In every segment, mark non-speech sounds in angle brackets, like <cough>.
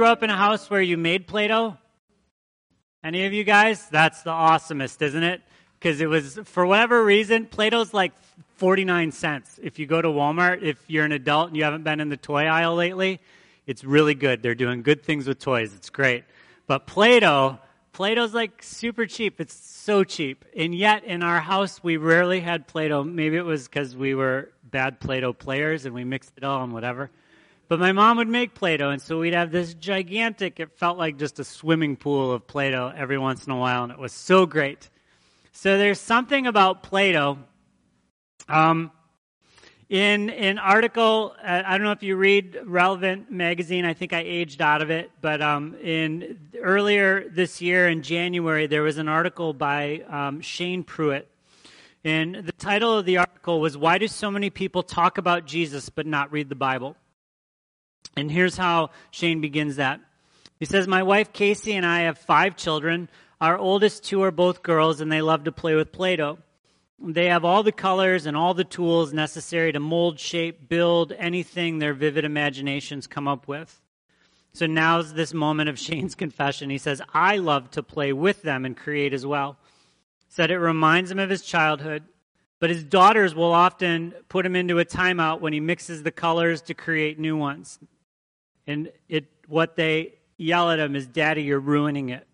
grew up in a house where you made Play Doh? Any of you guys? That's the awesomest, isn't it? Because it was, for whatever reason, Play Doh's like 49 cents. If you go to Walmart, if you're an adult and you haven't been in the toy aisle lately, it's really good. They're doing good things with toys. It's great. But Play Doh, Play Doh's like super cheap. It's so cheap. And yet, in our house, we rarely had Play Doh. Maybe it was because we were bad Play Doh players and we mixed it all and whatever. But my mom would make Play Doh, and so we'd have this gigantic, it felt like just a swimming pool of Play Doh every once in a while, and it was so great. So there's something about Play Doh. Um, in an article, uh, I don't know if you read Relevant magazine. I think I aged out of it, but um, in earlier this year in January, there was an article by um, Shane Pruitt, and the title of the article was "Why Do So Many People Talk About Jesus but Not Read the Bible?" And here's how Shane begins that. He says, My wife Casey and I have five children. Our oldest two are both girls, and they love to play with Play Doh. They have all the colors and all the tools necessary to mold, shape, build anything their vivid imaginations come up with. So now's this moment of Shane's <laughs> confession. He says, I love to play with them and create as well. Said it reminds him of his childhood. But his daughters will often put him into a timeout when he mixes the colors to create new ones. And it, what they yell at him is, Daddy, you're ruining it.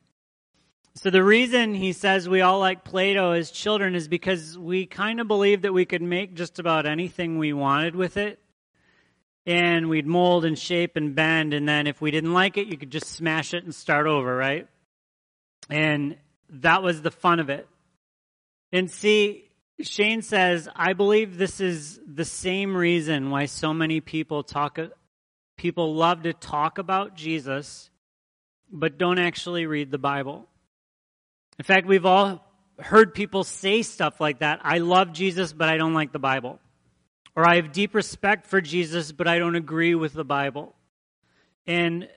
So the reason he says we all like Play Doh as children is because we kind of believe that we could make just about anything we wanted with it. And we'd mold and shape and bend, and then if we didn't like it, you could just smash it and start over, right? And that was the fun of it. And see, Shane says, I believe this is the same reason why so many people talk, people love to talk about Jesus, but don't actually read the Bible. In fact, we've all heard people say stuff like that. I love Jesus, but I don't like the Bible. Or I have deep respect for Jesus, but I don't agree with the Bible. And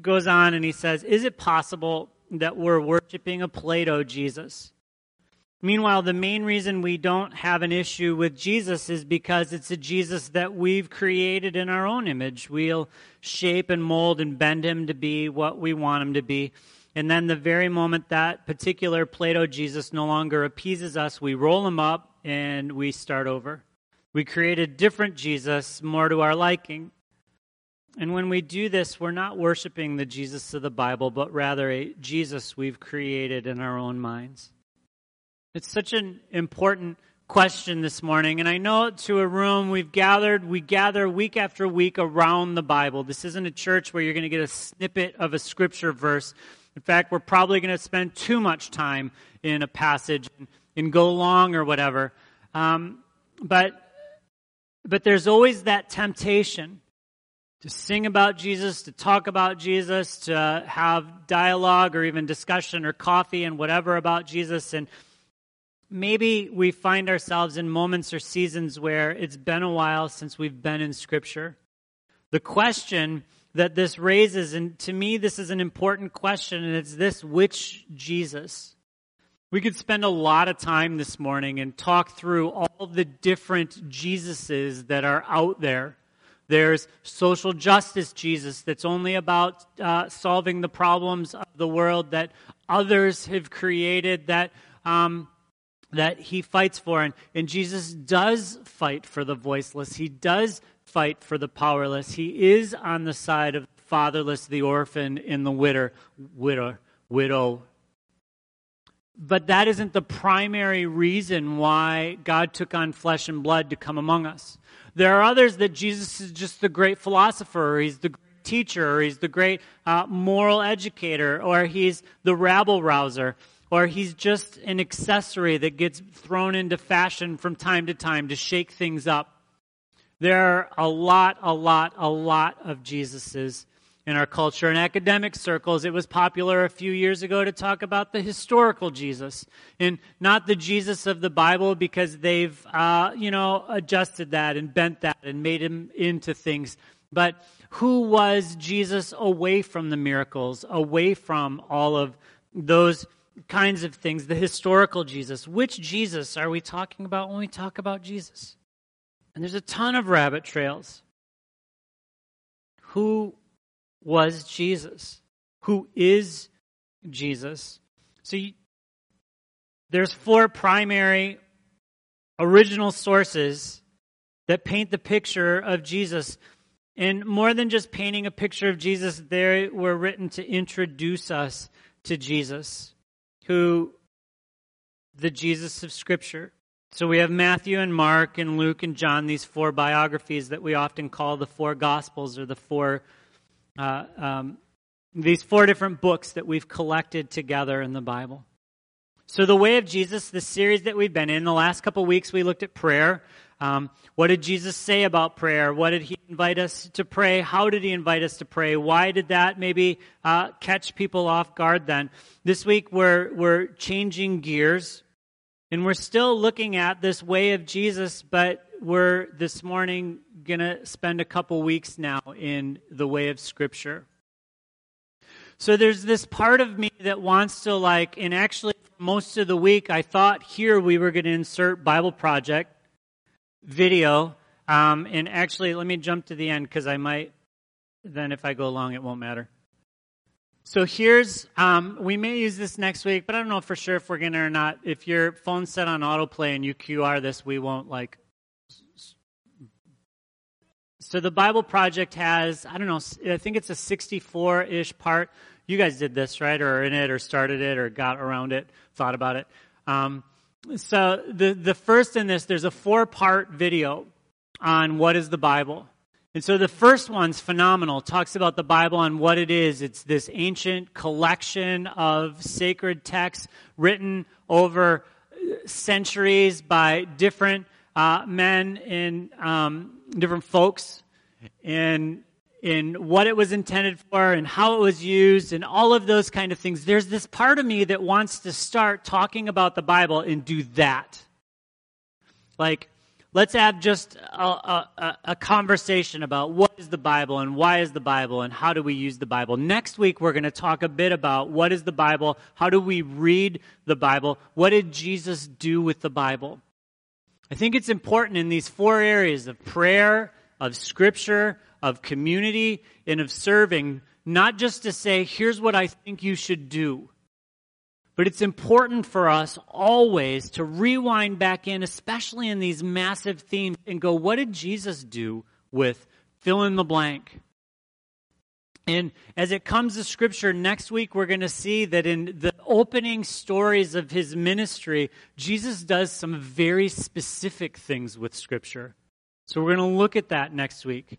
goes on and he says, Is it possible that we're worshiping a Play Doh Jesus? Meanwhile, the main reason we don't have an issue with Jesus is because it's a Jesus that we've created in our own image. We'll shape and mold and bend him to be what we want him to be. And then the very moment that particular Play Doh Jesus no longer appeases us, we roll him up and we start over. We create a different Jesus, more to our liking. And when we do this, we're not worshiping the Jesus of the Bible, but rather a Jesus we've created in our own minds. It's such an important question this morning. And I know to a room we've gathered, we gather week after week around the Bible. This isn't a church where you're going to get a snippet of a scripture verse. In fact, we're probably going to spend too much time in a passage and, and go long or whatever. Um, but, but there's always that temptation to sing about Jesus, to talk about Jesus, to have dialogue or even discussion or coffee and whatever about Jesus. And maybe we find ourselves in moments or seasons where it's been a while since we've been in Scripture. The question that this raises, and to me, this is an important question, and it's this which Jesus? We could spend a lot of time this morning and talk through all the different Jesuses that are out there. There's social justice Jesus that's only about uh, solving the problems of the world that others have created that um, that he fights for. And, and Jesus does fight for the voiceless, he does fight for the powerless. He is on the side of the fatherless, the orphan, and the widow. widow, widow. But that isn't the primary reason why God took on flesh and blood to come among us. There are others that Jesus is just the great philosopher, or he's the teacher, or he's the great uh, moral educator, or he's the rabble rouser or he's just an accessory that gets thrown into fashion from time to time to shake things up. There are a lot, a lot, a lot of Jesuses in our culture. In academic circles, it was popular a few years ago to talk about the historical Jesus and not the Jesus of the Bible because they've, uh, you know, adjusted that and bent that and made him into things. But who was Jesus away from the miracles, away from all of those kinds of things, the historical Jesus. Which Jesus are we talking about when we talk about Jesus? And there's a ton of rabbit trails. Who was Jesus, who is Jesus. So you, there's four primary original sources that paint the picture of Jesus. And more than just painting a picture of Jesus, they were written to introduce us to Jesus, who the Jesus of Scripture. So we have Matthew and Mark and Luke and John, these four biographies that we often call the four Gospels or the four, uh, um, these four different books that we've collected together in the Bible. So the way of Jesus, the series that we've been in, the last couple weeks we looked at prayer. Um, what did Jesus say about prayer? What did he invite us to pray? How did he invite us to pray? Why did that maybe uh, catch people off guard then? This week we're, we're changing gears and we're still looking at this way of Jesus, but we're this morning going to spend a couple weeks now in the way of Scripture. So there's this part of me that wants to, like, and actually, most of the week, I thought here we were going to insert Bible Project video. Um, and actually, let me jump to the end because I might, then if I go long, it won't matter. So here's, um, we may use this next week, but I don't know for sure if we're going to or not. If your phone's set on autoplay and you QR this, we won't like. So the Bible Project has, I don't know, I think it's a 64 ish part. You guys did this, right? Or in it, or started it, or got around it, thought about it. Um, so the, the first in this, there's a four part video on what is the Bible. And so the first one's phenomenal. talks about the Bible and what it is. It's this ancient collection of sacred texts written over centuries by different uh, men and um, different folks, and in what it was intended for and how it was used and all of those kind of things. There's this part of me that wants to start talking about the Bible and do that. Like let's have just a, a, a, conversation about what is the Bible and why is the Bible and how do we use the Bible. Next week, we're going to talk a bit about what is the Bible, how do we read the Bible, what did Jesus do with the Bible. I think it's important in these four areas of prayer, of scripture, of community, and of serving, not just to say, here's what I think you should do but it's important for us always to rewind back in, especially in these massive themes, and go, what did Jesus do with fill in the blank? And as it comes to Scripture, next week we're going to see that in the opening stories of his ministry, Jesus does some very specific things with Scripture. So we're going to look at that next week.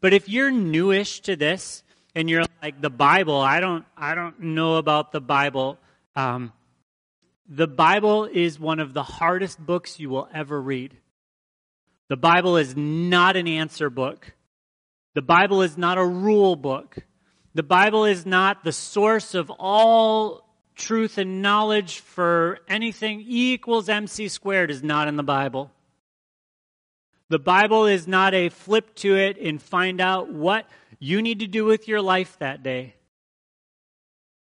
But if you're newish to this and you're like the Bible, I don't I don't know about the Bible. Um, the Bible is one of the hardest books you will ever read. The Bible is not an answer book. The Bible is not a rule book. The Bible is not the source of all truth and knowledge for anything. E equals MC squared is not in the Bible. The Bible is not a flip to it and find out what you need to do with your life that day.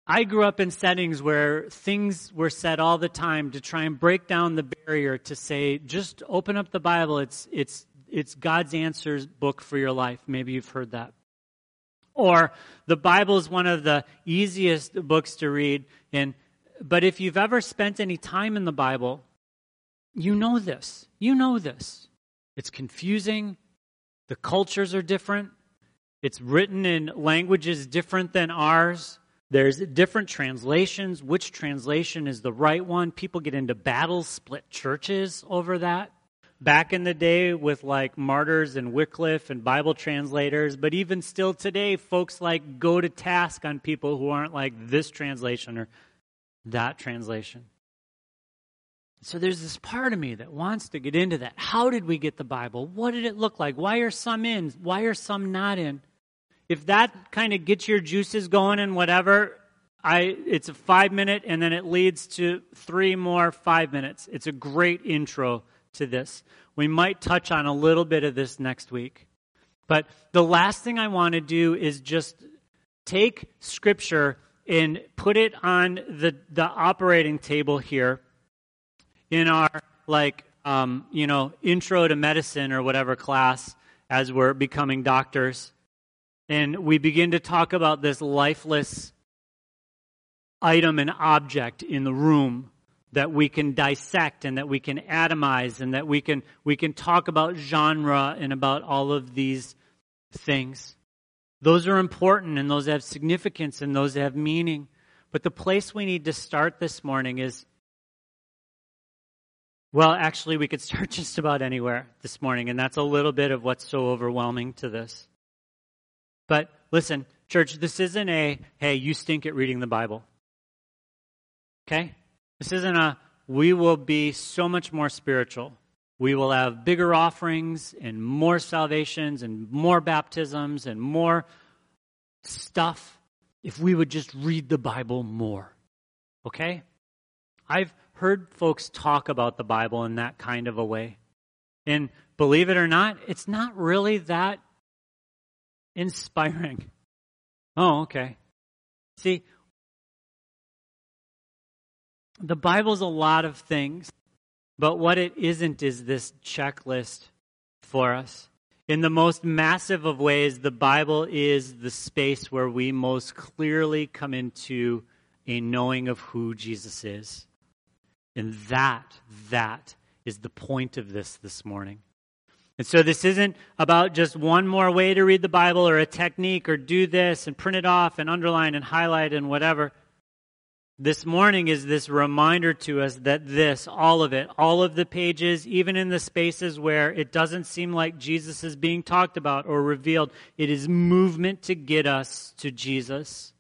I grew up in settings where things were said all the time to try and break down the barrier to say, just open up the Bible. It's, it's, it's God's answers book for your life. Maybe you've heard that. Or the Bible is one of the easiest books to read. And, but if you've ever spent any time in the Bible, you know this. You know this. It's confusing. The cultures are different. It's written in languages different than ours. There's different translations. Which translation is the right one? People get into battles, split churches over that. Back in the day with like martyrs and Wycliffe and Bible translators, but even still today, folks like go to task on people who aren't like this translation or that translation. So there's this part of me that wants to get into that. How did we get the Bible? What did it look like? Why are some in? Why are some not in? if that kind of gets your juices going and whatever, I it's a five minute and then it leads to three more five minutes. It's a great intro to this. We might touch on a little bit of this next week. But the last thing I want to do is just take scripture and put it on the, the operating table here in our like um, you know intro to medicine or whatever class as we're becoming doctors and we begin to talk about this lifeless item and object in the room that we can dissect and that we can atomize and that we can we can talk about genre and about all of these things. Those are important and those have significance and those have meaning. But the place we need to start this morning is well, actually, we could start <laughs> just about anywhere this morning, and that's a little bit of what's so overwhelming to this. But listen, church, this isn't a, hey, you stink at reading the Bible. Okay? This isn't a, we will be so much more spiritual. We will have bigger offerings and more salvations and more baptisms and more stuff if we would just read the Bible more. Okay? I've heard folks talk about the Bible in that kind of a way. And believe it or not, it's not really that inspiring. <laughs> Oh, okay. See, the Bible's a lot of things, but what it isn't is this checklist for us. In the most massive of ways, the Bible is the space where we most clearly come into a knowing of who Jesus is. And that, that is the point of this this morning. And so this isn't about just one more way to read the Bible or a technique or do this and print it off and underline and highlight and whatever. This morning is this reminder to us that this, all of it, all of the pages, even in the spaces where it doesn't seem like Jesus is being talked about or revealed, it is movement to get us to Jesus.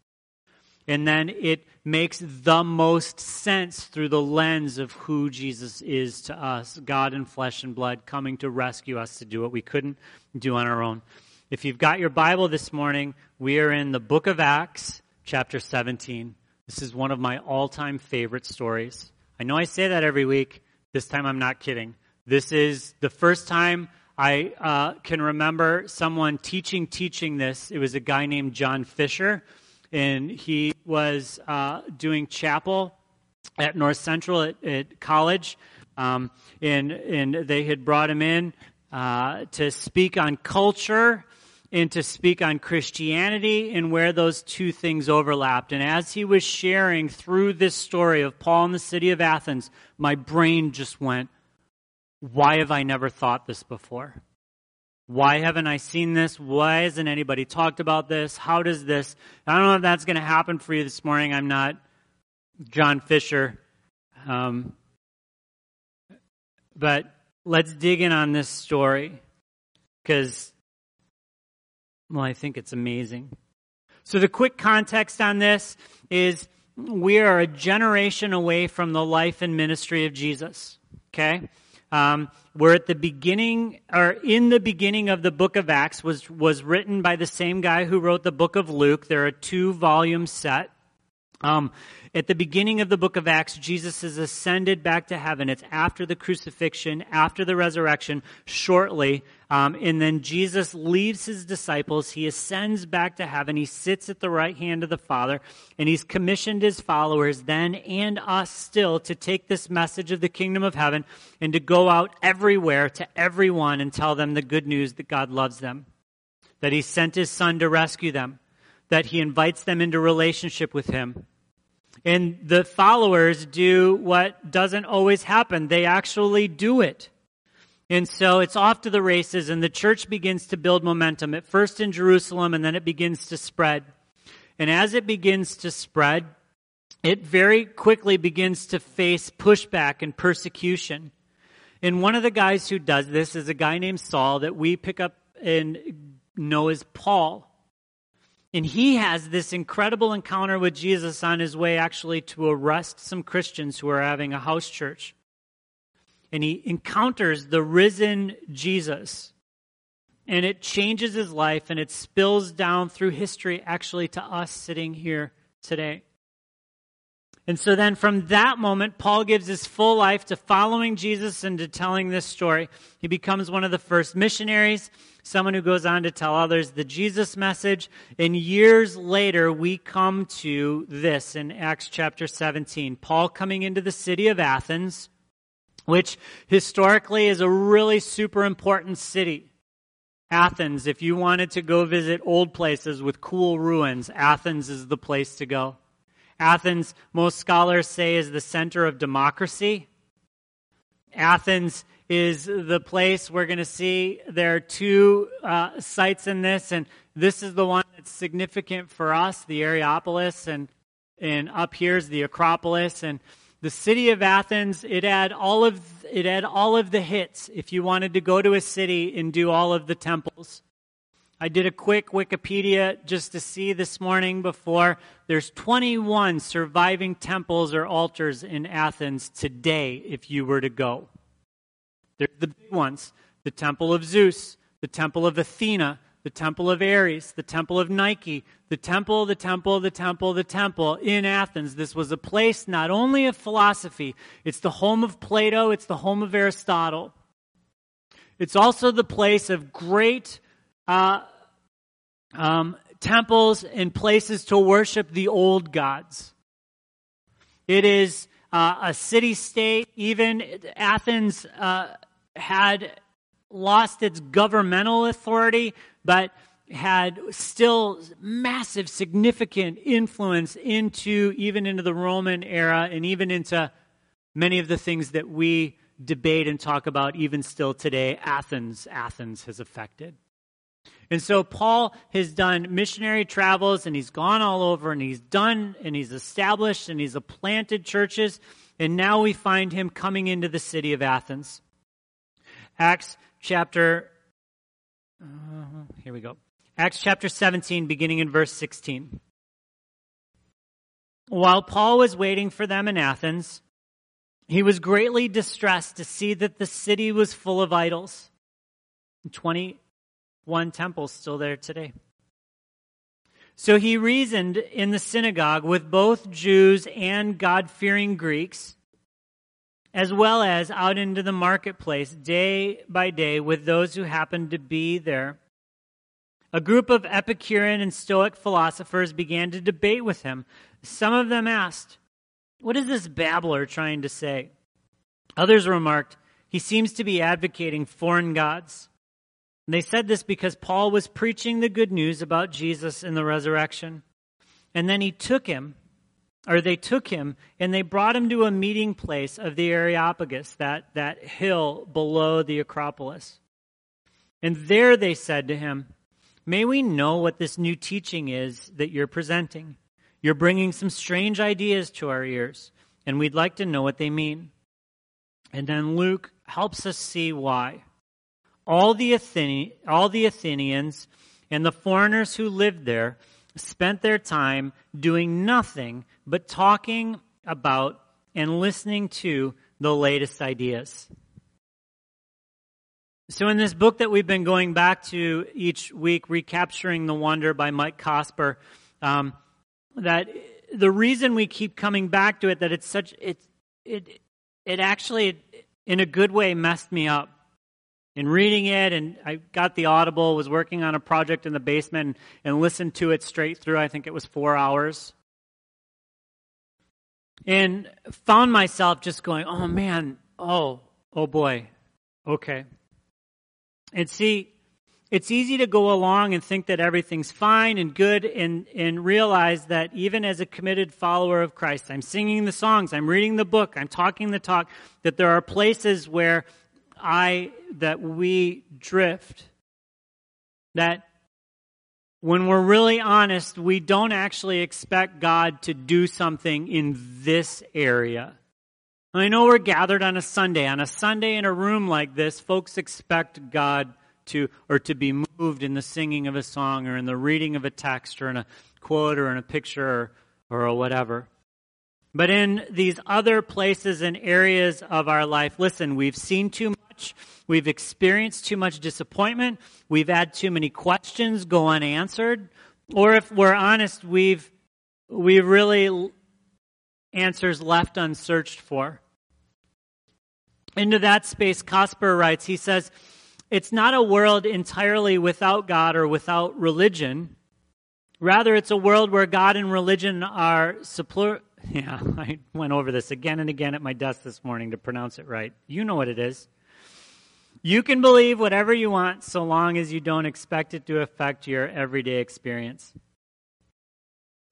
And then it makes the most sense through the lens of who Jesus is to us God in flesh and blood, coming to rescue us to do what we couldn't do on our own. If you've got your Bible this morning, we are in the book of Acts, chapter 17. This is one of my all time favorite stories. I know I say that every week. This time I'm not kidding. This is the first time I uh, can remember someone teaching teaching this. It was a guy named John Fisher and he was uh, doing chapel at North Central at, at college, um, and and they had brought him in uh, to speak on culture and to speak on Christianity and where those two things overlapped. And as he was sharing through this story of Paul in the city of Athens, my brain just went, "Why have I never thought this before?" Why haven't I seen this? Why hasn't anybody talked about this? How does this? I don't know if that's going to happen for you this morning. I'm not John Fisher. Um, but let's dig in on this story because, well, I think it's amazing. So, the quick context on this is we are a generation away from the life and ministry of Jesus. Okay? Um, we're at the beginning, or in the beginning of the book of Acts, was, was written by the same guy who wrote the book of Luke. There are two volume set. Um, at the beginning of the book of Acts, Jesus is ascended back to heaven. It's after the crucifixion, after the resurrection, shortly. Um, and then Jesus leaves his disciples. He ascends back to heaven. He sits at the right hand of the Father. And he's commissioned his followers then and us still to take this message of the kingdom of heaven and to go out everywhere to everyone and tell them the good news that God loves them, that he sent his son to rescue them, that he invites them into relationship with him and the followers do what doesn't always happen. They actually do it. And so it's off to the races, and the church begins to build momentum, at first in Jerusalem, and then it begins to spread. And as it begins to spread, it very quickly begins to face pushback and persecution. And one of the guys who does this is a guy named Saul that we pick up and know as Paul. And he has this incredible encounter with Jesus on his way actually to arrest some Christians who are having a house church. And he encounters the risen Jesus. And it changes his life and it spills down through history actually to us sitting here today. And so then from that moment, Paul gives his full life to following Jesus and to telling this story. He becomes one of the first missionaries, someone who goes on to tell others the Jesus message. And years later, we come to this in Acts chapter 17. Paul coming into the city of Athens, which historically is a really super important city. Athens, if you wanted to go visit old places with cool ruins, Athens is the place to go. Athens, most scholars say, is the center of democracy. Athens is the place we're going to see there are two uh, sites in this, and this is the one that's significant for us, the Areopagus, and and up here's the Acropolis, and the city of Athens. It had all of it had all of the hits. If you wanted to go to a city and do all of the temples, I did a quick Wikipedia just to see this morning before. There's 21 surviving temples or altars in Athens today. If you were to go. They're the big ones the Temple of Zeus, the Temple of Athena, the Temple of Ares, the Temple of Nike, the Temple, the Temple, the Temple, the Temple in Athens. This was a place not only of philosophy, it's the home of Plato, it's the home of Aristotle. It's also the place of great uh, um, temples and places to worship the old gods. It is uh, a city state. Even Athens uh, had lost its governmental authority, but had still massive, significant influence into even into the Roman era and even into many of the things that we debate and talk about even still today. Athens, Athens has affected. And so Paul has done missionary travels and he's gone all over and he's done and he's established and he's planted churches. And now we find him coming into the city of Athens. Acts chapter, uh, here we go. Acts chapter 17, beginning in verse 16. While Paul was waiting for them in Athens, he was greatly distressed to see that the city was full of idols. 21 temple still there today. So he reasoned in the synagogue with both Jews and God fearing Greeks as well as out into the marketplace day by day with those who happened to be there. A group of Epicurean and Stoic philosophers began to debate with him. Some of them asked, What is this babbler trying to say? Others remarked, He seems to be advocating foreign gods. And they said this because Paul was preaching the good news about Jesus and the resurrection. And then he took him or they took him and they brought him to a meeting place of the Areopagus, that, that hill below the Acropolis. And there they said to him, May we know what this new teaching is that you're presenting. You're bringing some strange ideas to our ears, and we'd like to know what they mean. And then Luke helps us see why. All the, Athene- all the Athenians and the foreigners who lived there spent their time doing nothing but talking about and listening to the latest ideas. So, in this book that we've been going back to each week, Recapturing the Wonder by Mike Cosper, um, that the reason we keep coming back to it, that it's such, it, it, it actually, in a good way, messed me up in reading it and i got the audible was working on a project in the basement and, and, listened to it straight through. I think it was four hours. And found myself just going oh man. Oh oh boy. Okay. And see it's easy to go along and think that everything's fine and good and, and realize that even as a committed follower of christ i'm singing the songs i'm reading the book i'm talking the talk that there are places where I that we drift. That when we're really honest, we don't actually expect God to do something in this area. I know we're gathered on a Sunday. On a Sunday in a room like this, folks expect God to or to be moved in the singing of a song or in the reading of a text or in a quote or in a picture or, or whatever. But in these other places and areas of our life, listen, we've seen too much. We've experienced too much disappointment. We've had too many questions go unanswered. Or if we're honest, we've, we've really answers left unsearched for. Into that space, Cosper writes, he says, it's not a world entirely without God or without religion. Rather, it's a world where God and religion are. <laughs> Yeah, I went over this again and again at my desk this morning to pronounce it right. You know what it is. You can believe whatever you want so long as you don't expect it to affect your everyday experience.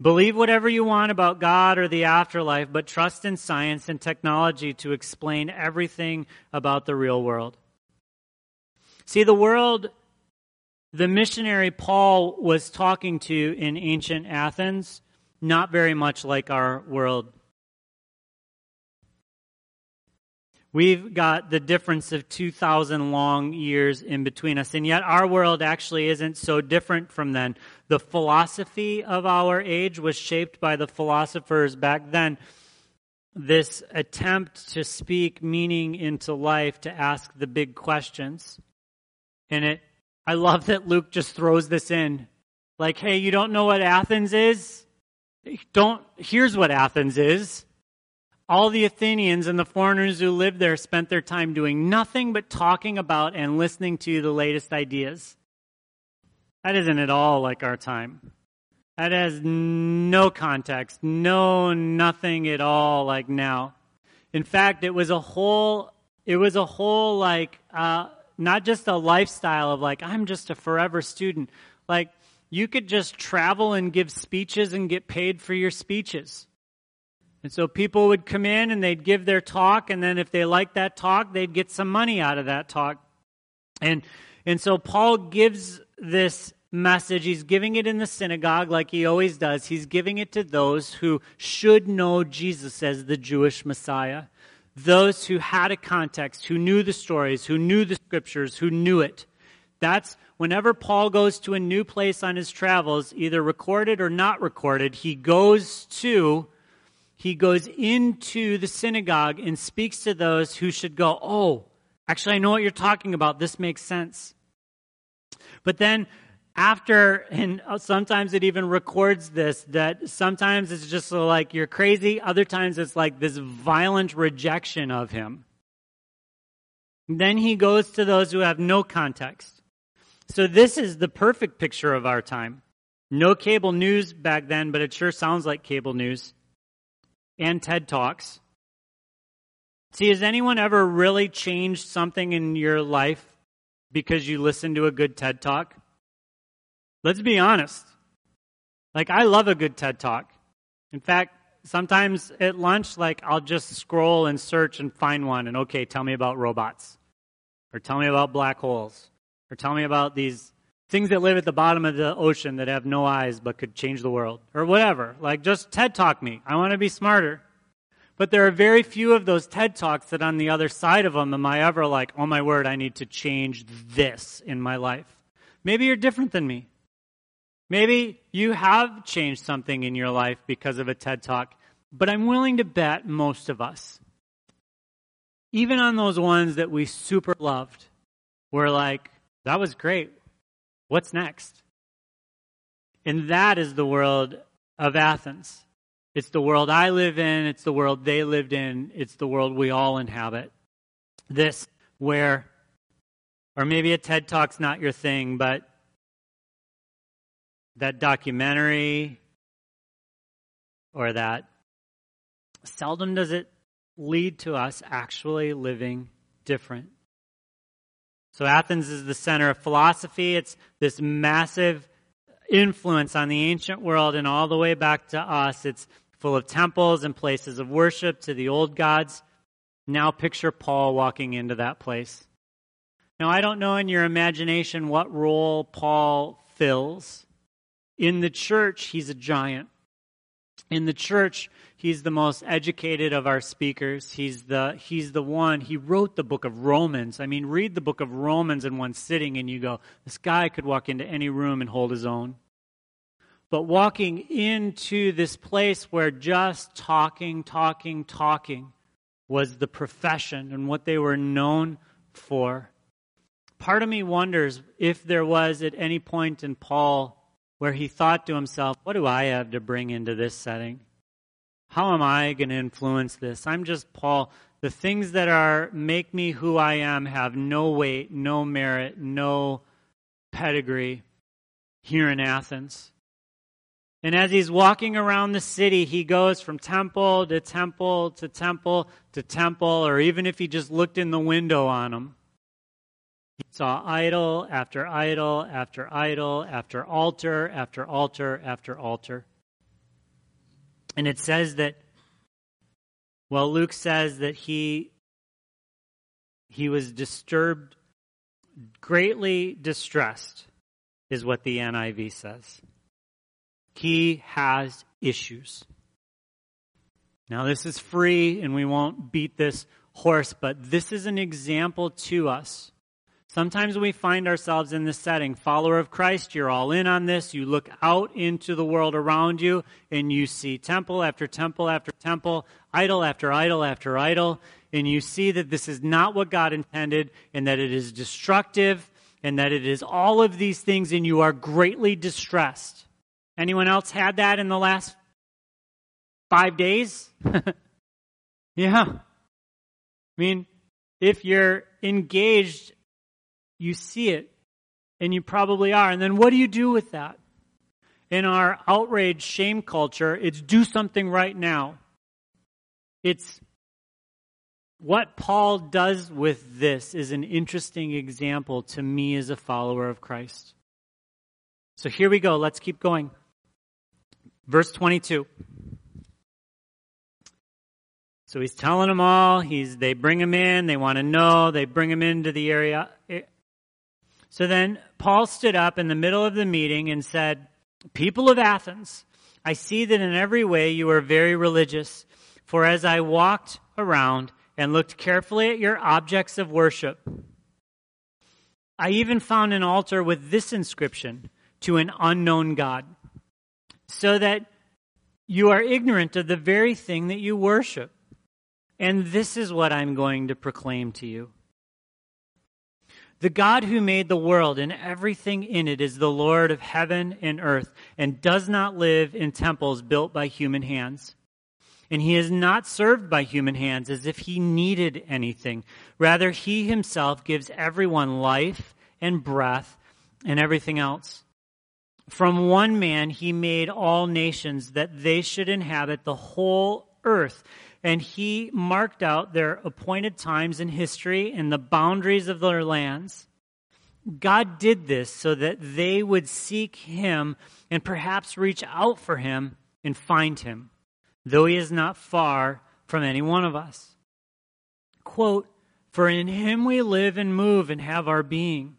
Believe whatever you want about God or the afterlife, but trust in science and technology to explain everything about the real world. See, the world the missionary Paul was talking to in ancient Athens, not very much like our world We've got the difference of 2,000 long years in between us, and yet our world actually isn't so different from then. The philosophy of our age was shaped by the philosophers back then. This attempt to speak meaning into life, to ask the big questions. And it, I love that Luke just throws this in. Like, hey, you don't know what Athens is? Don't, here's what Athens is. All the Athenians and the foreigners who lived there spent their time doing nothing but talking about and listening to the latest ideas. That isn't at all like our time. That has no context, no nothing at all like now. In fact, it was a whole, it was a whole like, uh, not just a lifestyle of like, I'm just a forever student. Like, you could just travel and give speeches and get paid for your speeches. And so people would come in and they'd give their talk, and then if they liked that talk, they'd get some money out of that talk. And, and so Paul gives this message. He's giving it in the synagogue like he always does. He's giving it to those who should know Jesus as the Jewish Messiah. Those who had a context, who knew the stories, who knew the scriptures, who knew it. That's whenever Paul goes to a new place on his travels, either recorded or not recorded, he goes to he goes into the synagogue and speaks to those who should go, Oh, actually, I know what you're talking about. This makes sense. But then, after, and sometimes it even records this, that sometimes it's just like you're crazy, other times it's like this violent rejection of him. Then he goes to those who have no context. So, this is the perfect picture of our time. No cable news back then, but it sure sounds like cable news and TED Talks. See, has anyone ever really changed something in your life because you listened to a good TED Talk? Let's be honest. Like, I love a good TED Talk. In fact, sometimes at lunch, like, I'll just scroll and search and find one, and okay, tell me about robots, or tell me about black holes, or tell me about these things that live at the bottom of the ocean that have no eyes but could change the world, or whatever. Like, just TED Talk me. I want to be smarter. But there are very few of those TED Talks that on the other side of them am I ever like, oh my word, I need to change this in my life. Maybe you're different than me. Maybe you have changed something in your life because of a TED Talk, but I'm willing to bet most of us, even on those ones that we super loved, we're like, that was great. What's next? And that is the world of Athens. It's the world I live in, it's the world they lived in, it's the world we all inhabit. This, where, or maybe a TED Talk's not your thing, but that documentary or that, seldom does it lead to us actually living different. So Athens is the center of philosophy. It's this massive influence on the ancient world and all the way back to us. It's full of temples and places of worship to the old gods. Now picture Paul walking into that place. Now, I don't know in your imagination what role Paul fills. In the church, he's a giant. In the church, He's the most educated of our speakers. He's the, he's the one, he wrote the book of Romans. I mean, read the book of Romans in one sitting and you go, this guy could walk into any room and hold his own. But walking into this place where just talking, talking, talking was the profession and what they were known for. Part of me wonders if there was at any point in Paul where he thought to himself, what do I have to bring into this setting? How am I going to influence this? I'm just Paul. The things that are make me who I am have no weight, no merit, no pedigree here in Athens. And as he's walking around the city, he goes from temple to temple to temple to temple, or even if he just looked in the window on them, He saw idol after idol after idol after altar after altar after altar. And it says that, well, Luke says that he, he was disturbed, greatly distressed, is what the NIV says. He has issues. Now, this is free, and we won't beat this horse, but this is an example to us. Sometimes we find ourselves in this setting. Follower of Christ, you're all in on this. You look out into the world around you and you see temple after temple after temple, idol after idol after idol, and you see that this is not what God intended and that it is destructive and that it is all of these things and you are greatly distressed. Anyone else had that in the last five days? <laughs> yeah. I mean, if you're engaged you see it, and you probably are. And then what do you do with that? In our outrage shame culture, it's do something right now. It's what Paul does with this is an interesting example to me as a follower of Christ. So here we go. Let's keep going. Verse 22. So he's telling them all. He's, they bring him in. They want to know. They bring him into the area, so then Paul stood up in the middle of the meeting and said, People of Athens, I see that in every way you are very religious. For as I walked around and looked carefully at your objects of worship, I even found an altar with this inscription to an unknown God, so that you are ignorant of the very thing that you worship. And this is what I'm going to proclaim to you. The God who made the world and everything in it is the Lord of heaven and earth and does not live in temples built by human hands. And he is not served by human hands as if he needed anything. Rather, he himself gives everyone life and breath and everything else. From one man he made all nations that they should inhabit the whole earth and he marked out their appointed times in history and the boundaries of their lands. God did this so that they would seek him and perhaps reach out for him and find him, though he is not far from any one of us. Quote, For in him we live and move and have our being.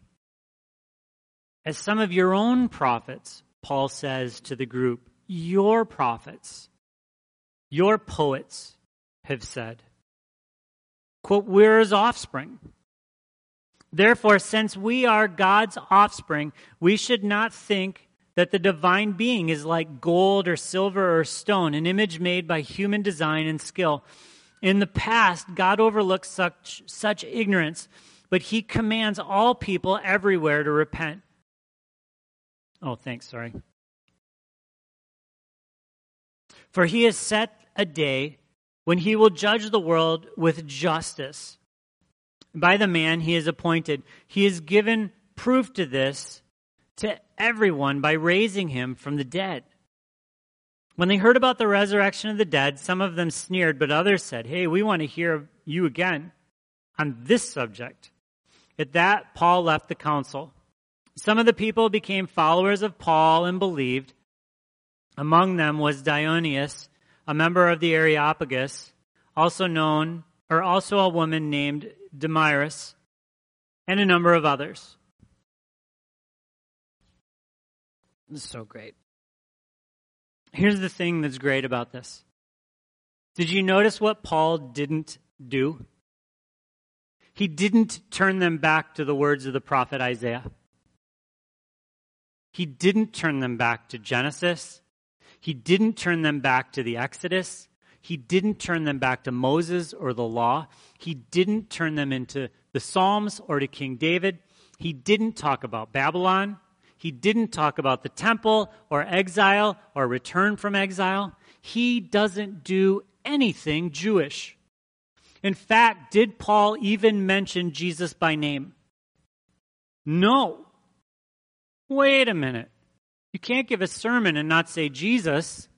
As some of your own prophets, Paul says to the group, your prophets, your poets, have said. Quote, we're his offspring. Therefore, since we are God's offspring, we should not think that the divine being is like gold or silver or stone, an image made by human design and skill. In the past, God overlooked such, such ignorance, but he commands all people everywhere to repent. Oh, thanks, sorry. For he has set a day when he will judge the world with justice by the man he has appointed. He has given proof to this to everyone by raising him from the dead. When they heard about the resurrection of the dead, some of them sneered, but others said, Hey, we want to hear you again on this subject. At that, Paul left the council. Some of the people became followers of Paul and believed. Among them was Dionysius a member of the Areopagus, also known, or also a woman named Damaris, and a number of others. This is so great. Here's the thing that's great about this. Did you notice what Paul didn't do? He didn't turn them back to the words of the prophet Isaiah. He didn't turn them back to Genesis. He didn't turn them back to the Exodus. He didn't turn them back to Moses or the law. He didn't turn them into the Psalms or to King David. He didn't talk about Babylon. He didn't talk about the temple or exile or return from exile. He doesn't do anything Jewish. In fact, did Paul even mention Jesus by name? No. Wait a minute. You can't give a sermon and not say Jesus.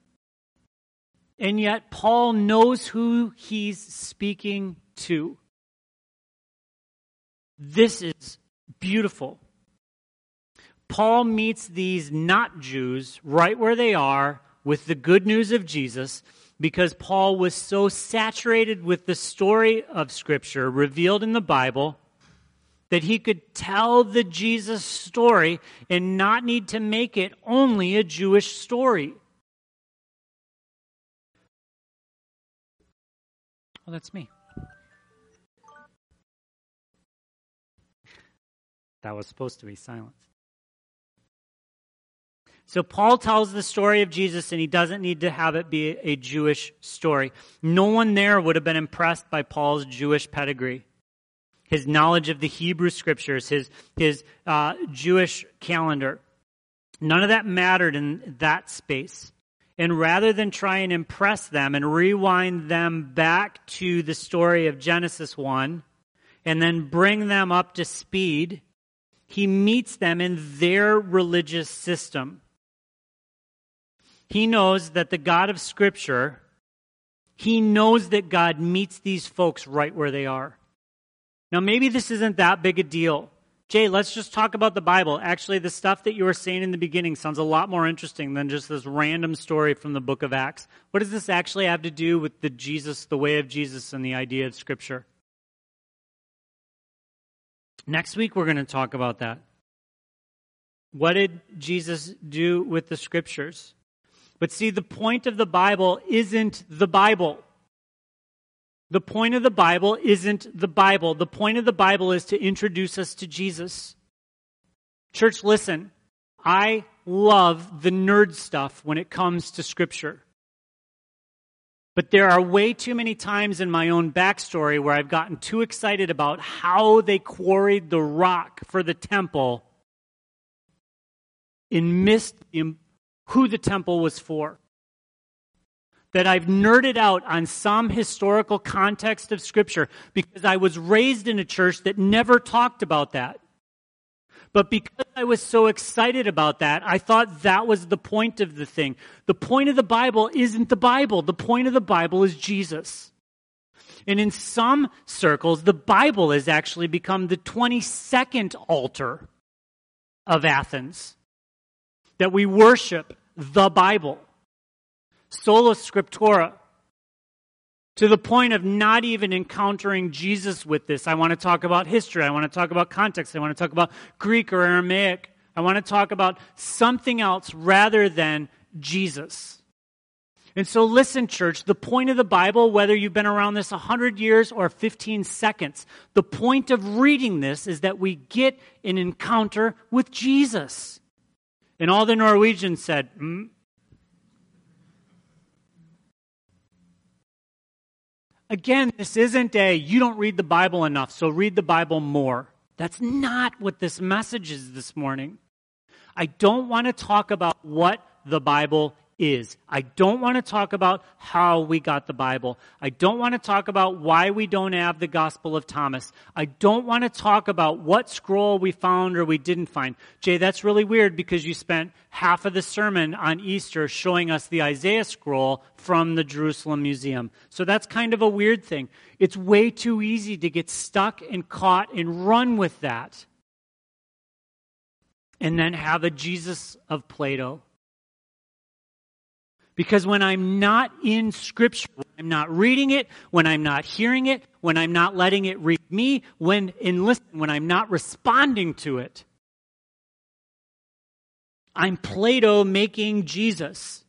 And yet, Paul knows who he's speaking to. This is beautiful. Paul meets these not Jews right where they are with the good news of Jesus because Paul was so saturated with the story of Scripture revealed in the Bible that he could tell the Jesus story and not need to make it only a Jewish story. Well, that's me. That was supposed to be silence. So Paul tells the story of Jesus, and he doesn't need to have it be a Jewish story. No one there would have been impressed by Paul's Jewish pedigree, his knowledge of the Hebrew scriptures, his, his uh, Jewish calendar. None of that mattered in that space. And rather than try and impress them and rewind them back to the story of Genesis 1 and then bring them up to speed, he meets them in their religious system. He knows that the God of Scripture, he knows that God meets these folks right where they are. Now, maybe this isn't that big a deal. Jay, let's just talk about the Bible. Actually, the stuff that you were saying in the beginning sounds a lot more interesting than just this random story from the book of Acts. What does this actually have to do with the Jesus, the way of Jesus, and the idea of Scripture? Next week, we're going to talk about that. What did Jesus do with the Scriptures? But see, the point of the Bible isn't the Bible. The point of the Bible isn't the Bible. The point of the Bible is to introduce us to Jesus. Church, listen. I love the nerd stuff when it comes to Scripture. But there are way too many times in my own backstory where I've gotten too excited about how they quarried the rock for the temple and missed who the temple was for that I've nerded out on some historical context of Scripture because I was raised in a church that never talked about that. But because I was so excited about that, I thought that was the point of the thing. The point of the Bible isn't the Bible. The point of the Bible is Jesus. And in some circles, the Bible has actually become the 22nd altar of Athens that we worship the Bible sola scriptura, to the point of not even encountering Jesus with this. I want to talk about history. I want to talk about context. I want to talk about Greek or Aramaic. I want to talk about something else rather than Jesus. And so, listen, church, the point of the Bible, whether you've been around this 100 years or 15 seconds, the point of reading this is that we get an encounter with Jesus. And all the Norwegians said, mm, Again, this isn't a you don't read the Bible enough, so read the Bible more. That's not what this message is this morning. I don't want to talk about what the Bible is. I don't want to talk about how we got the Bible. I don't want to talk about why we don't have the Gospel of Thomas. I don't want to talk about what scroll we found or we didn't find. Jay, that's really weird because you spent half of the sermon on Easter showing us the Isaiah scroll from the Jerusalem Museum. So that's kind of a weird thing. It's way too easy to get stuck and caught and run with that. And then have a Jesus of Play Doh because when I'm not in Scripture, I'm not reading it, when I'm not hearing it, when I'm not letting it read me, when in listen, when I'm not responding to it, I'm Play Doh making Jesus.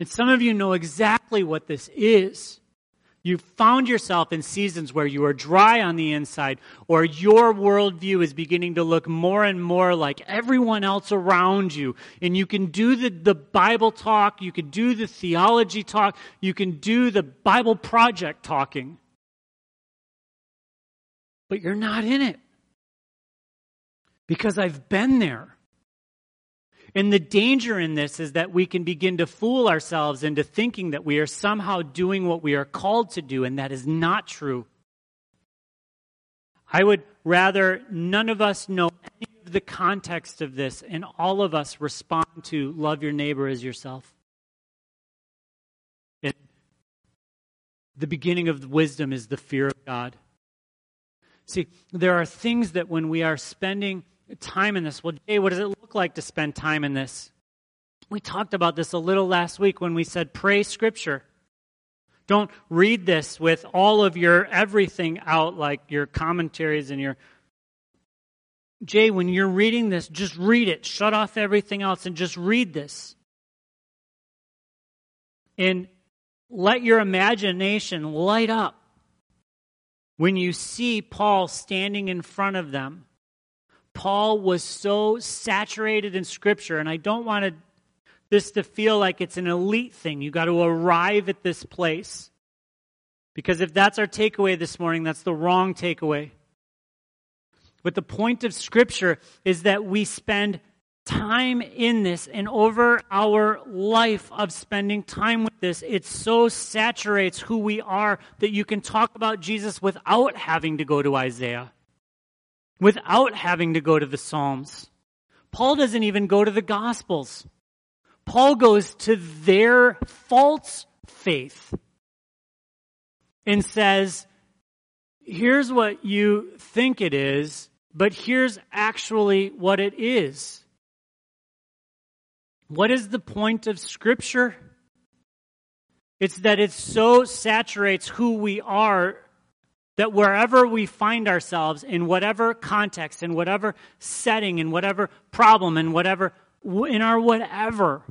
And some of you know exactly what this is. You've found yourself in seasons where you are dry on the inside, or your worldview is beginning to look more and more like everyone else around you. And you can do the, the Bible talk, you can do the theology talk, you can do the Bible project talking. But you're not in it. Because I've been there. And the danger in this is that we can begin to fool ourselves into thinking that we are somehow doing what we are called to do, and that is not true. I would rather none of us know any of the context of this, and all of us respond to love your neighbor as yourself. the beginning of wisdom is the fear of God. See, there are things that when we are spending time in this, well, Jay, what does it look like to spend time in this? We talked about this a little last week when we said pray scripture. Don't read this with all of your everything out, like your commentaries and your. Jay, when you're reading this, just read it. Shut off everything else and just read this. And let your imagination light up when you see Paul standing in front of them. Paul was so saturated in Scripture, and I don't want to this to feel like it's an elite thing. You got to arrive at this place. Because if that's our takeaway this morning, that's the wrong takeaway. But the point of Scripture is that we spend time in this, and over our life of spending time with this, it so saturates who we are that you can talk about Jesus without having to go to Isaiah, without having to go to the Psalms. Paul doesn't even go to the Gospels. Paul goes to their false faith and says, here's what you think it is, but here's actually what it is. What is the point of Scripture? It's that it so saturates who we are that wherever we find ourselves, in whatever context, in whatever setting, in whatever problem, in whatever in our whatever,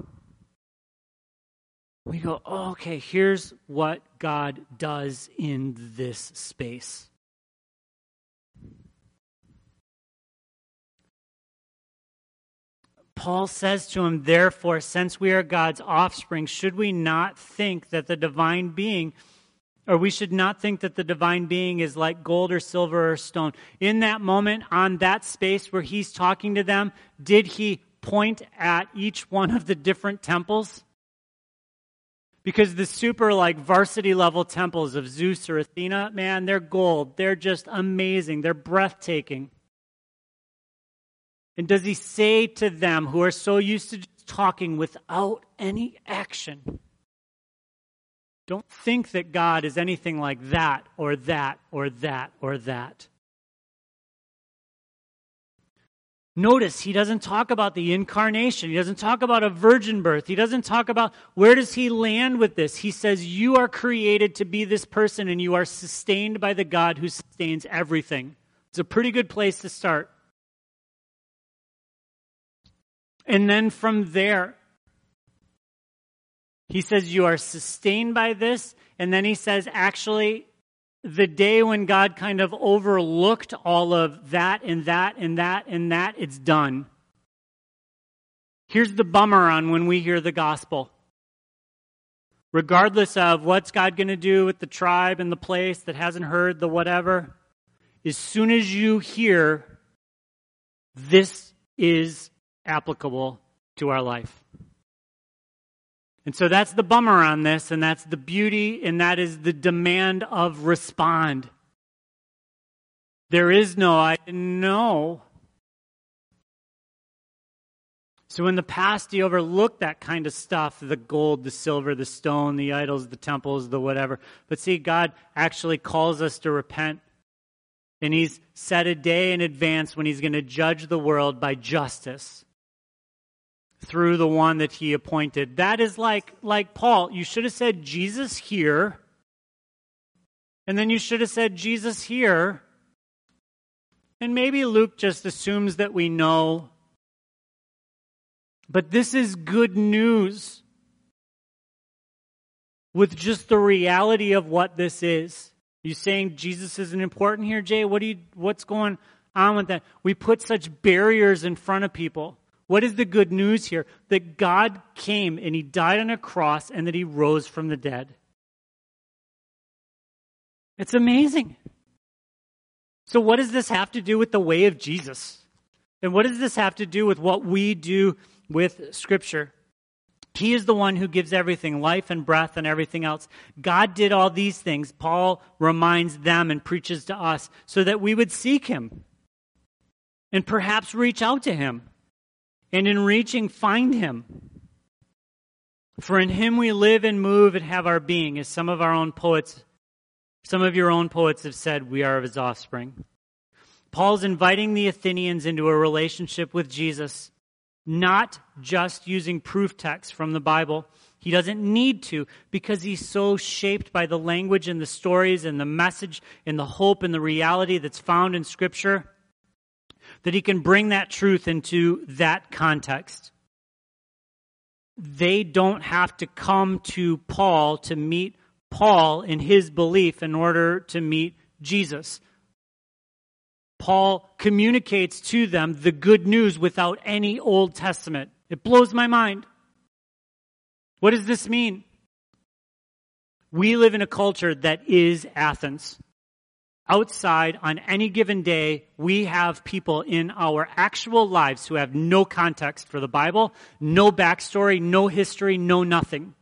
we go, oh, okay, here's what God does in this space. Paul says to him, Therefore, since we are God's offspring, should we not think that the divine being, or we should not think that the divine being is like gold or silver or stone? In that moment, on that space where he's talking to them, did he point at each one of the different temples? Because the super like varsity level temples of Zeus or Athena, man, they're gold. They're just amazing. They're breathtaking. And does he say to them who are so used to talking without any action, don't think that God is anything like that or that or that or that. Notice he doesn't talk about the incarnation. He doesn't talk about a virgin birth. He doesn't talk about where does he land with this. He says you are created to be this person and you are sustained by the God who sustains everything. It's a pretty good place to start. And then from there, he says you are sustained by this. And then he says, actually, the day when God kind of overlooked all of that and that and that and that, it's done. Here's the bummer on when we hear the gospel. Regardless of what's God going to do with the tribe and the place that hasn't heard the whatever, as soon as you hear this is applicable to our life. And so that's the bummer on this, and that's the beauty, and that is the demand of respond. There is no, I know. So in the past, he overlooked that kind of stuff the gold, the silver, the stone, the idols, the temples, the whatever. But see, God actually calls us to repent. And he's set a day in advance when he's going to judge the world by justice through the one that he appointed. That is like, like Paul. You should have said Jesus here, and then you should have said Jesus here. And maybe Luke just assumes that we know. But this is good news with just the reality of what this is. You saying Jesus isn't important here, Jay? What do you, what's going on with that? We put such barriers in front of people. What is the good news here? That God came and he died on a cross and that he rose from the dead. It's amazing. So, what does this have to do with the way of Jesus? And what does this have to do with what we do with Scripture? He is the one who gives everything life and breath and everything else. God did all these things. Paul reminds them and preaches to us so that we would seek Him and perhaps reach out to Him and in reaching, find him. For in him we live and move and have our being, as some of our own poets, some of your own poets have said, we are of his offspring. Paul's inviting the Athenians into a relationship with Jesus, not just using proof texts from the Bible. He doesn't need to because he's so shaped by the language and the stories and the message and the hope and the reality that's found in Scripture that he can bring that truth into that context. They don't have to come to Paul to meet Paul in his belief in order to meet Jesus. Paul communicates to them the good news without any Old Testament. It blows my mind. What does this mean? We live in a culture that is Athens. Outside, on any given day, we have people in our actual lives who have no context for the Bible, no backstory, no history, no nothing.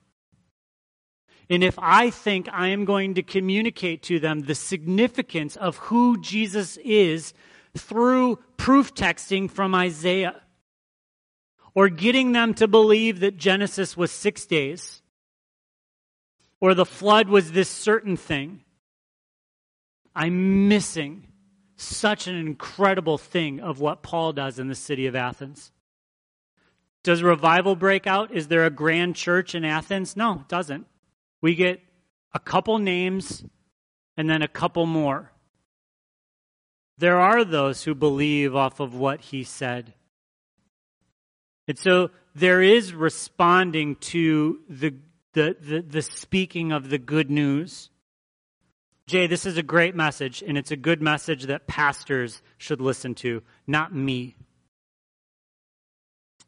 And if I think I am going to communicate to them the significance of who Jesus is through proof texting from Isaiah, or getting them to believe that Genesis was six days, or the flood was this certain thing, I'm missing such an incredible thing of what Paul does in the city of Athens. Does revival break out? Is there a grand church in Athens? No, it doesn't. We get a couple names and then a couple more. There are those who believe off of what he said. And so there is responding to the, the, the, the, speaking of the good news. Jay, this is a great message, and it's a good message that pastors should listen to, not me.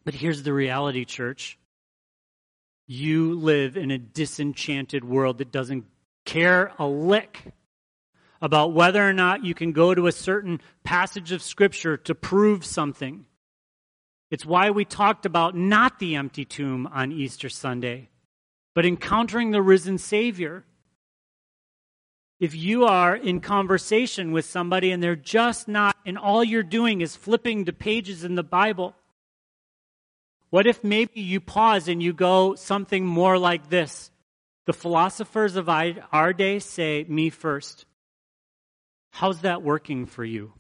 But here's the reality, church. You live in a disenchanted world that doesn't care a lick about whether or not you can go to a certain passage of Scripture to prove something. It's why we talked about not the empty tomb on Easter Sunday, but encountering the risen Savior. If you are in conversation with somebody and they're just not, and all you're doing is flipping to pages in the Bible, what if maybe you pause and you go something more like this? The philosophers of our day say, Me first. How's that working for you?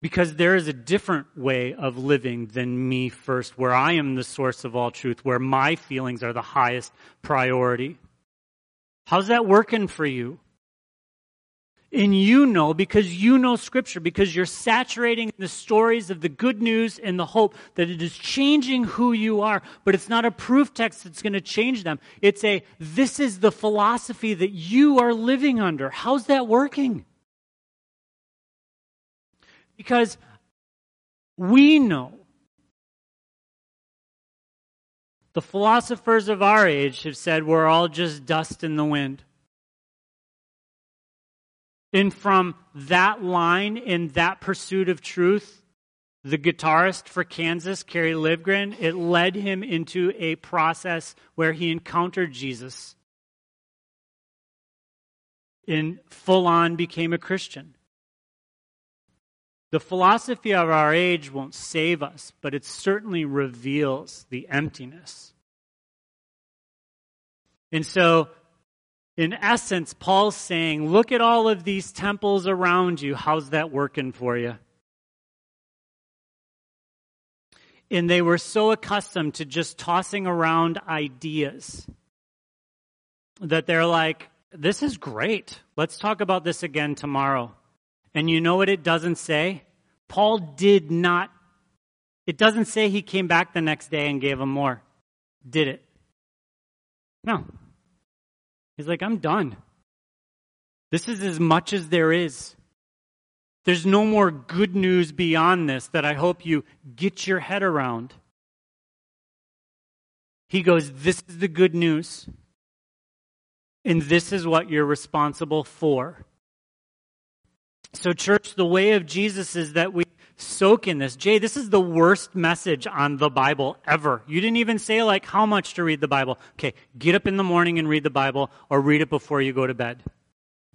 Because there is a different way of living than me first, where I am the source of all truth, where my feelings are the highest priority. How's that working for you? And you know, because you know Scripture, because you're saturating the stories of the good news and the hope that it is changing who you are. But it's not a proof text that's going to change them. It's a, this is the philosophy that you are living under. How's that working? Because we know the philosophers of our age have said we're all just dust in the wind. And from that line in that pursuit of truth, the guitarist for Kansas, Kerry Livgren, it led him into a process where he encountered Jesus and full on became a Christian. The philosophy of our age won't save us, but it certainly reveals the emptiness. And so in essence, Paul's saying, look at all of these temples around you. How's that working for you? And they were so accustomed to just tossing around ideas that they're like, this is great. Let's talk about this again tomorrow. And you know what it doesn't say? Paul did not, it doesn't say he came back the next day and gave him more. Did it? No. He's like, I'm done. This is as much as there is. There's no more good news beyond this that I hope you get your head around. He goes, This is the good news. And this is what you're responsible for. So, church, the way of Jesus is that we soak in this. Jay, this is the worst message on the Bible ever. You didn't even say, like, how much to read the Bible. Okay, get up in the morning and read the Bible, or read it before you go to bed.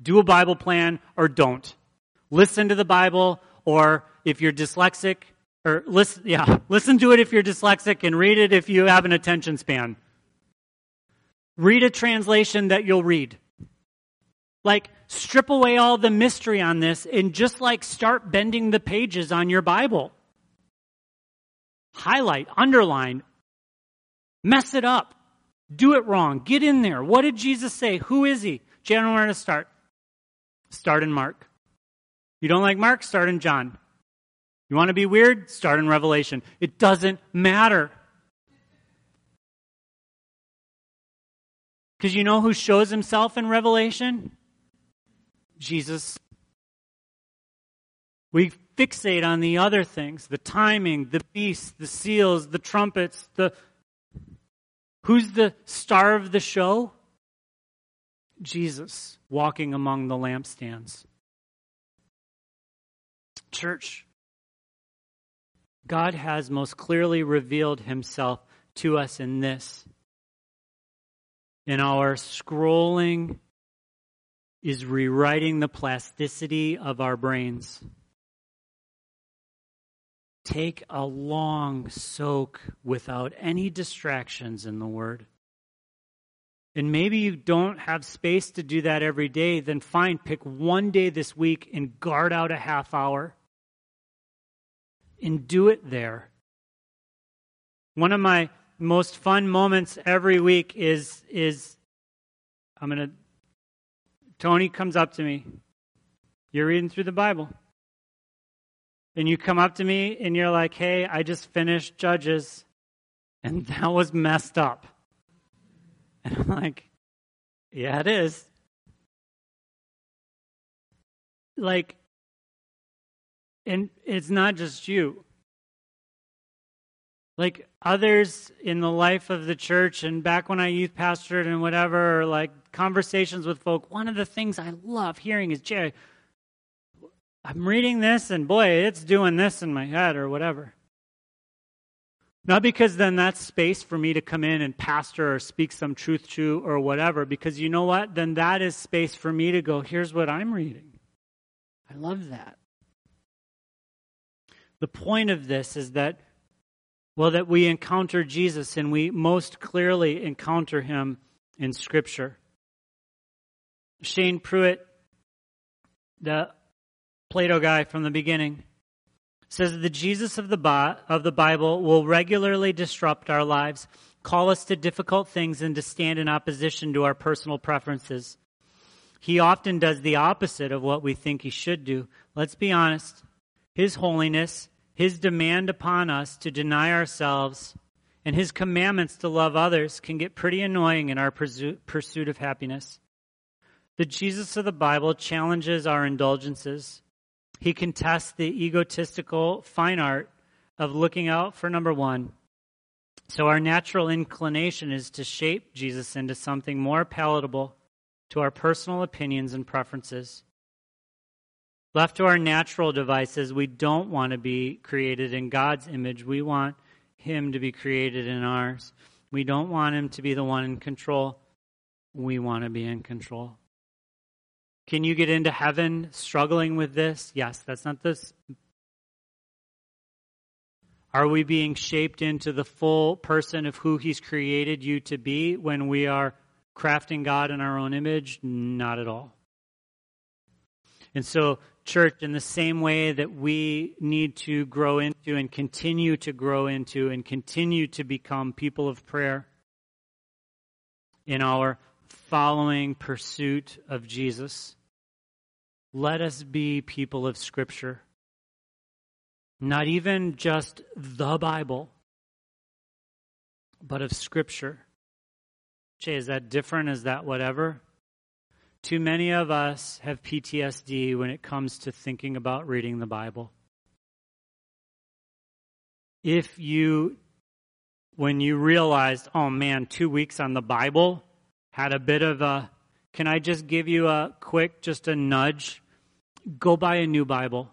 Do a Bible plan, or don't. Listen to the Bible, or if you're dyslexic, or listen, yeah, <laughs> listen to it if you're dyslexic, and read it if you have an attention span. Read a translation that you'll read. Like, strip away all the mystery on this and just like start bending the pages on your Bible. Highlight, underline, mess it up, do it wrong, get in there. What did Jesus say? Who is he? Jan, where to start? Start in Mark. You don't like Mark? Start in John. You want to be weird? Start in Revelation. It doesn't matter. Because you know who shows himself in Revelation? Jesus. We fixate on the other things the timing, the beasts, the seals, the trumpets, the. Who's the star of the show? Jesus walking among the lampstands. Church, God has most clearly revealed himself to us in this. In our scrolling is rewriting the plasticity of our brains. Take a long soak without any distractions in the Word. And maybe you don't have space to do that every day, then fine, pick one day this week and guard out a half hour and do it there. One of my most fun moments every week is is I'm going to Tony comes up to me. You're reading through the Bible. And you come up to me and you're like, hey, I just finished Judges, and <laughs> that was messed up. And I'm like, yeah, it is. Like, and it's not just you. Like others in the life of the church, and back when I youth pastored and whatever, like conversations with folk, one of the things I love hearing is, Jerry, I'm reading this and boy, it's doing this in my head or whatever. Not because then that's space for me to come in and pastor or speak some truth to or whatever, because you know what? Then that is space for me to go, here's what I'm reading. I love that. The point of this is that, well, that we encounter Jesus and we most clearly encounter him in Scripture. Shane Pruitt, the Play Doh guy from the beginning, says the Jesus of the, of the Bible will regularly disrupt our lives, call us to difficult things, and to stand in opposition to our personal preferences. He often does the opposite of what we think he should do. Let's be honest. His holiness, his demand upon us to deny ourselves, and his commandments to love others can get pretty annoying in our pursuit of happiness. The Jesus of the Bible challenges our indulgences. He contests the egotistical fine art of looking out for number one. So, our natural inclination is to shape Jesus into something more palatable to our personal opinions and preferences. Left to our natural devices, we don't want to be created in God's image. We want Him to be created in ours. We don't want Him to be the one in control. We want to be in control. Can you get into heaven struggling with this? Yes, that's not this. Are we being shaped into the full person of who He's created you to be when we are crafting God in our own image? Not at all. And so, church, in the same way that we need to grow into and continue to grow into and continue to become people of prayer in our following pursuit of Jesus, let us be people of Scripture. Not even just the Bible, but of Scripture. Jay, is that different? Is that whatever? Too many of us have PTSD when it comes to thinking about reading the Bible. If you, when you realized, oh man, two weeks on the Bible had a bit of a can I just give you a quick, just a nudge? Go buy a new Bible.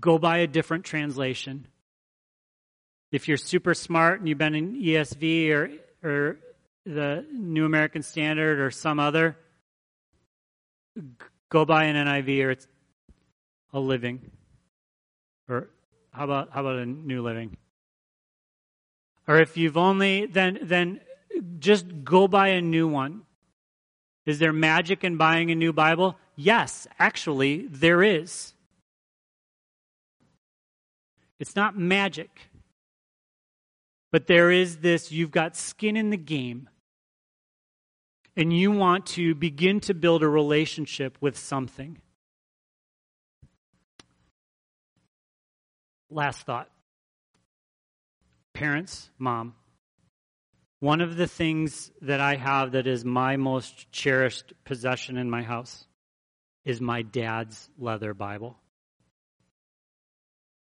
Go buy a different translation. If you're super smart and you've been in ESV or, or the New American Standard or some other, go buy an NIV or it's a living. Or how about how about a new living? Or if you've only then then just go buy a new one. Is there magic in buying a new Bible? Yes, actually, there is. It's not magic. But there is this you've got skin in the game, and you want to begin to build a relationship with something. Last thought. Parents, mom, one of the things that I have that is my most cherished possession in my house is my dad's leather Bible.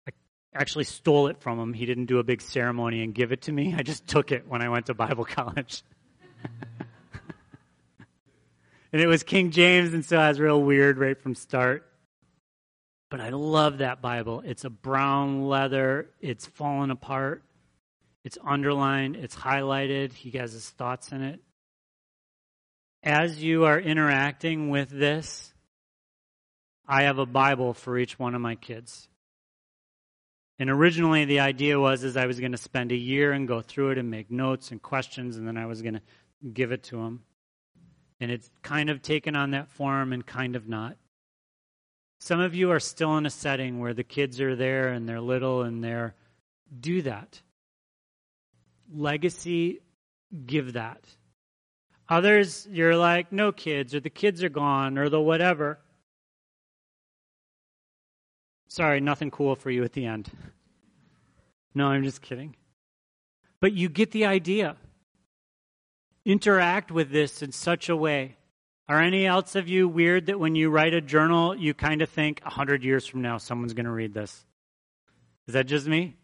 I actually stole it from him. He didn't do a big ceremony and give it to me. I just took it when I went to Bible <laughs> college. And it was King James, and so I was real weird right from start. But I love that Bible. It's a brown leather, it's fallen apart, it's underlined, it's highlighted. He has his thoughts in it. As you are interacting with this, I have a Bible for each one of my kids. And originally the idea was is I was going to spend a year and go through it and make notes and questions and then I was going to give it to them. And it's kind of taken on that form and kind of not. Some of you are still in a setting where the kids are there and they're little and they're do that. Legacy, give that. Others, you're like, no kids, or the kids are gone, or the whatever. Sorry, nothing cool for you at the end. No, I'm just kidding. But you get the idea. Interact with this in such a way are any else of you weird that when you write a journal, you kind of think, a hundred years from now, someone's going to read this? Is that just me?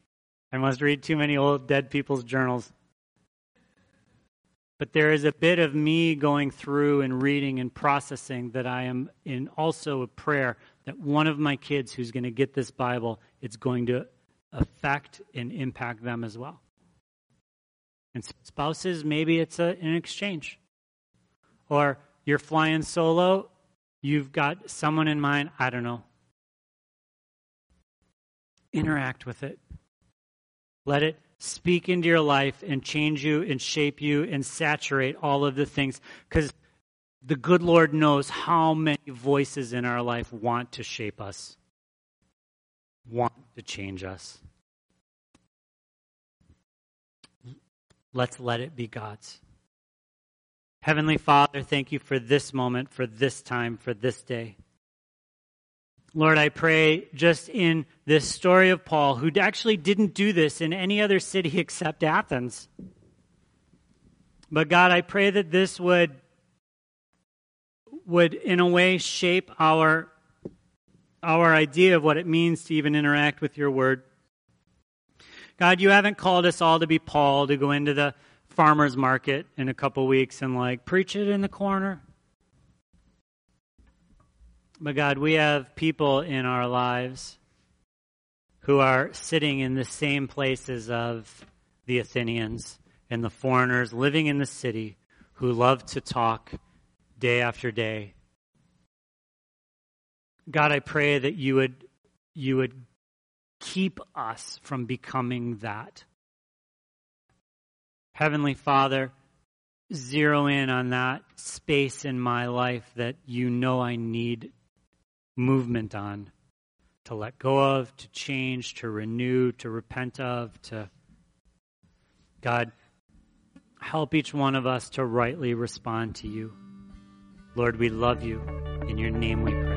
I must read too many old dead people's journals. But there is a bit of me going through and reading and processing that I am in also a prayer that one of my kids who's going to get this Bible, it's going to affect and impact them as well. And spouses, maybe it's a, an exchange. Or you're flying solo, you've got someone in mind, I don't know. Interact with it. Let it speak into your life and change you and shape you and saturate all of the things. Because the good Lord knows how many voices in our life want to shape us, want to change us. Let's let it be God's. Heavenly Father, thank you for this moment, for this time, for this day. Lord, I pray just in this story of Paul, who actually didn't do this in any other city <laughs> except Athens. But God, I pray that this would, would in a way shape our, our idea of what it means to even interact with your word. God, you haven't called us all to be Paul, to go into the farmer's market in a couple weeks and like preach it in the corner. But God, we have people in our lives who are sitting in the same places of the Athenians and the foreigners living in the city who love to talk day after day. God, I pray that you would you would keep us from becoming that. Heavenly Father, zero in on that space in my life that you know I need movement on to let go of, to change, to renew, to repent of, to God, help each one of us to rightly respond to you. Lord, we love you. In your name we pray.